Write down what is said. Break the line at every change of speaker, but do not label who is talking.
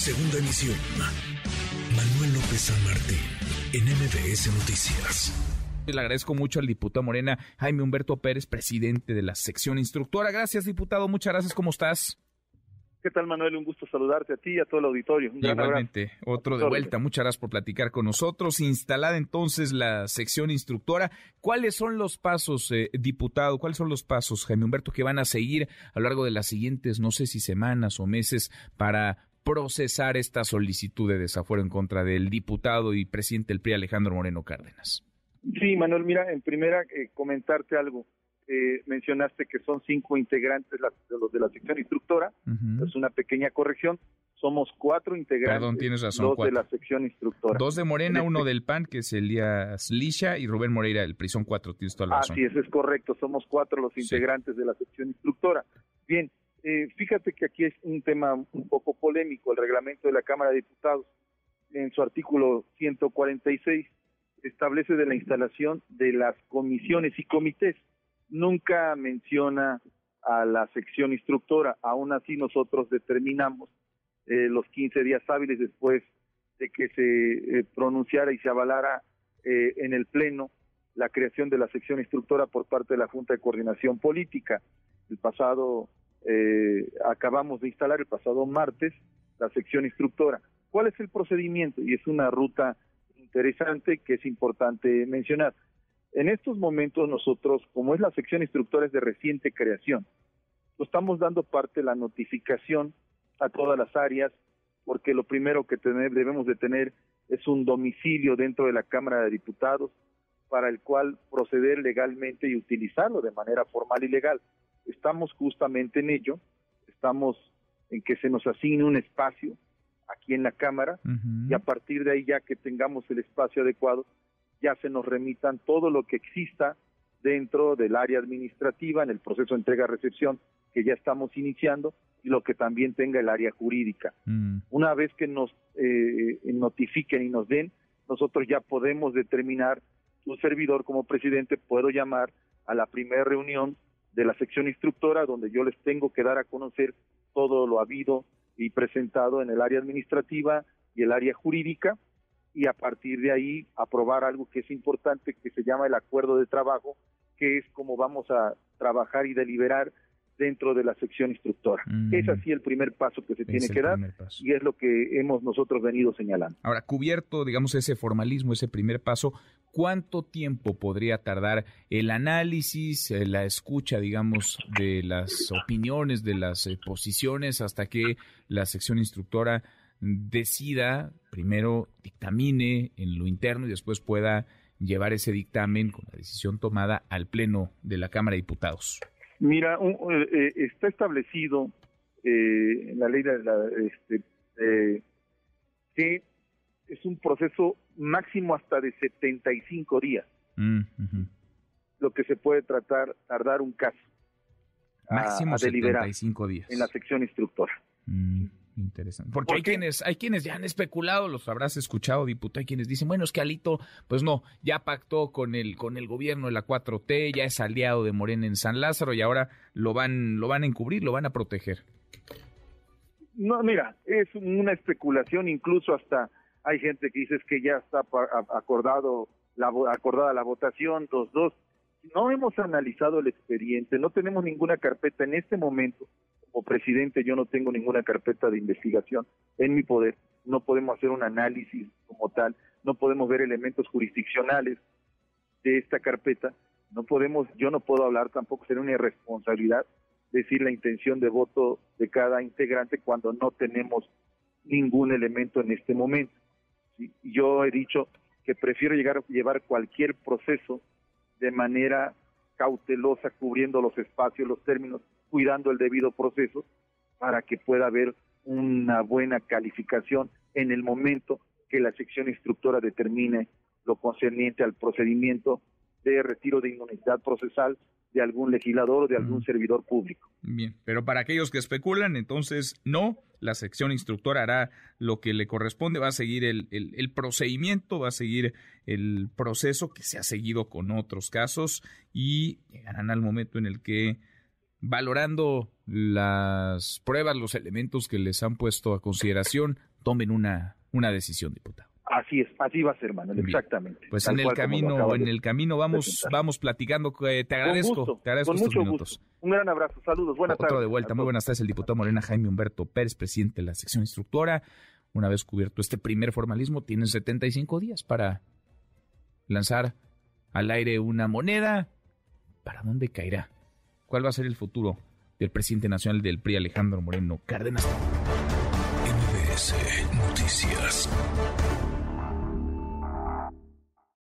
Segunda emisión. Manuel López San Martín, en MBS Noticias.
Le agradezco mucho al diputado Morena, Jaime Humberto Pérez, presidente de la sección instructora. Gracias, diputado. Muchas gracias. ¿Cómo estás?
¿Qué tal, Manuel? Un gusto saludarte a ti y a todo el auditorio.
Igualmente, otro de vuelta. Muchas gracias por platicar con nosotros. Instalada entonces la sección instructora, ¿cuáles son los pasos, eh, diputado? ¿Cuáles son los pasos, Jaime Humberto, que van a seguir a lo largo de las siguientes, no sé si semanas o meses, para procesar esta solicitud de desafuero en contra del diputado y presidente del PRI, Alejandro Moreno Cárdenas?
Sí, Manuel, mira, en primera, eh, comentarte algo. Eh, mencionaste que son cinco integrantes de los de la sección instructora. Es una pequeña corrección. Somos cuatro integrantes.
Perdón, tienes razón.
Dos de la sección instructora.
Dos de Morena, uno del PAN, que es Elías Lisha, y Rubén Moreira del PRI. Son cuatro, tienes toda la razón.
Así es, es correcto. Somos cuatro los integrantes de la sección instructora. Bien, eh, fíjate que aquí es un tema un poco polémico. El reglamento de la Cámara de Diputados, en su artículo 146, establece de la instalación de las comisiones y comités nunca menciona a la sección instructora. Aún así nosotros determinamos eh, los 15 días hábiles después de que se eh, pronunciara y se avalara eh, en el Pleno la creación de la sección instructora por parte de la Junta de Coordinación Política. El pasado, acabamos de instalar el pasado martes la sección instructora. ¿Cuál es el procedimiento? Y es una ruta interesante que es importante mencionar. En estos momentos nosotros, como es la sección instructora de reciente creación, estamos dando parte de la notificación a todas las áreas, porque lo primero que debemos de tener es un domicilio dentro de la Cámara de Diputados para el cual proceder legalmente y utilizarlo de manera formal y legal. Estamos justamente en ello, estamos en que se nos asigne un espacio aquí en la Cámara y a partir de ahí ya que tengamos el espacio adecuado, ya se nos remitan todo lo que exista dentro del área administrativa en el proceso de entrega-recepción que ya estamos iniciando y lo que también tenga el área jurídica. Mm. Una vez que nos eh, notifiquen y nos den, nosotros ya podemos determinar, un servidor como presidente puedo llamar a la primera reunión de la sección instructora donde yo les tengo que dar a conocer todo lo habido y presentado en el área administrativa y el área jurídica y a partir de ahí aprobar algo que es importante que se llama el acuerdo de trabajo, que es como vamos a trabajar y deliberar dentro de la sección instructora. Mm. Es así el primer paso que se tiene que dar y es lo que hemos nosotros venido señalando.
Ahora, cubierto, digamos, ese formalismo, ese primer paso, ¿cuánto tiempo podría tardar el análisis, eh, la escucha, digamos, de las opiniones, de las eh, posiciones, hasta que la sección instructora decida, primero dictamine en lo interno y después pueda llevar ese dictamen con la decisión tomada al Pleno de la Cámara de Diputados?
Mira, eh, eh, está establecido eh, en la ley de la, este, que es un proceso máximo hasta de 75 días. Mm, lo que se puede tratar, tardar un caso.
Máximo a, 75 días.
En la sección instructora.
Mm. Interesante. Porque hay quienes, hay quienes ya han especulado, los habrás escuchado, diputado, hay quienes dicen, bueno, es que Alito, pues no, ya pactó con el, con el gobierno de la 4T, ya es aliado de Morena en San Lázaro y ahora lo van, lo van a encubrir, lo van a proteger.
No, mira, es una especulación, incluso hasta hay gente que dice que ya está acordado la, acordada la votación, dos, dos. No hemos analizado el expediente, no tenemos ninguna carpeta en este momento como presidente yo no tengo ninguna carpeta de investigación en mi poder, no podemos hacer un análisis como tal, no podemos ver elementos jurisdiccionales de esta carpeta, no podemos, yo no puedo hablar tampoco, sería una irresponsabilidad decir la intención de voto de cada integrante cuando no tenemos ningún elemento en este momento. Yo he dicho que prefiero llegar, llevar cualquier proceso de manera cautelosa, cubriendo los espacios, los términos, cuidando el debido proceso para que pueda haber una buena calificación en el momento que la sección instructora determine lo concerniente al procedimiento de retiro de inmunidad procesal de algún legislador o de algún servidor público.
Bien, pero para aquellos que especulan, entonces no, la sección instructora hará lo que le corresponde, va a seguir el, el, procedimiento, va a seguir el proceso que se ha seguido con otros casos y llegarán al momento en el que valorando las pruebas, los elementos que les han puesto a consideración, tomen una, una decisión, diputado.
Así es, así va a ser, Manuel, exactamente.
Pues en el camino, en el camino vamos, vamos platicando. Eh, te agradezco, te agradezco estos minutos.
Un gran abrazo, saludos, buenas tardes.
Otro de vuelta, muy buenas tardes, el diputado Morena Jaime Humberto Pérez, presidente de la sección instructora. Una vez cubierto este primer formalismo, tienen 75 días para lanzar al aire una moneda. ¿Para dónde caerá? ¿Cuál va a ser el futuro del presidente nacional del PRI, Alejandro Moreno Cárdenas?
MBS Noticias.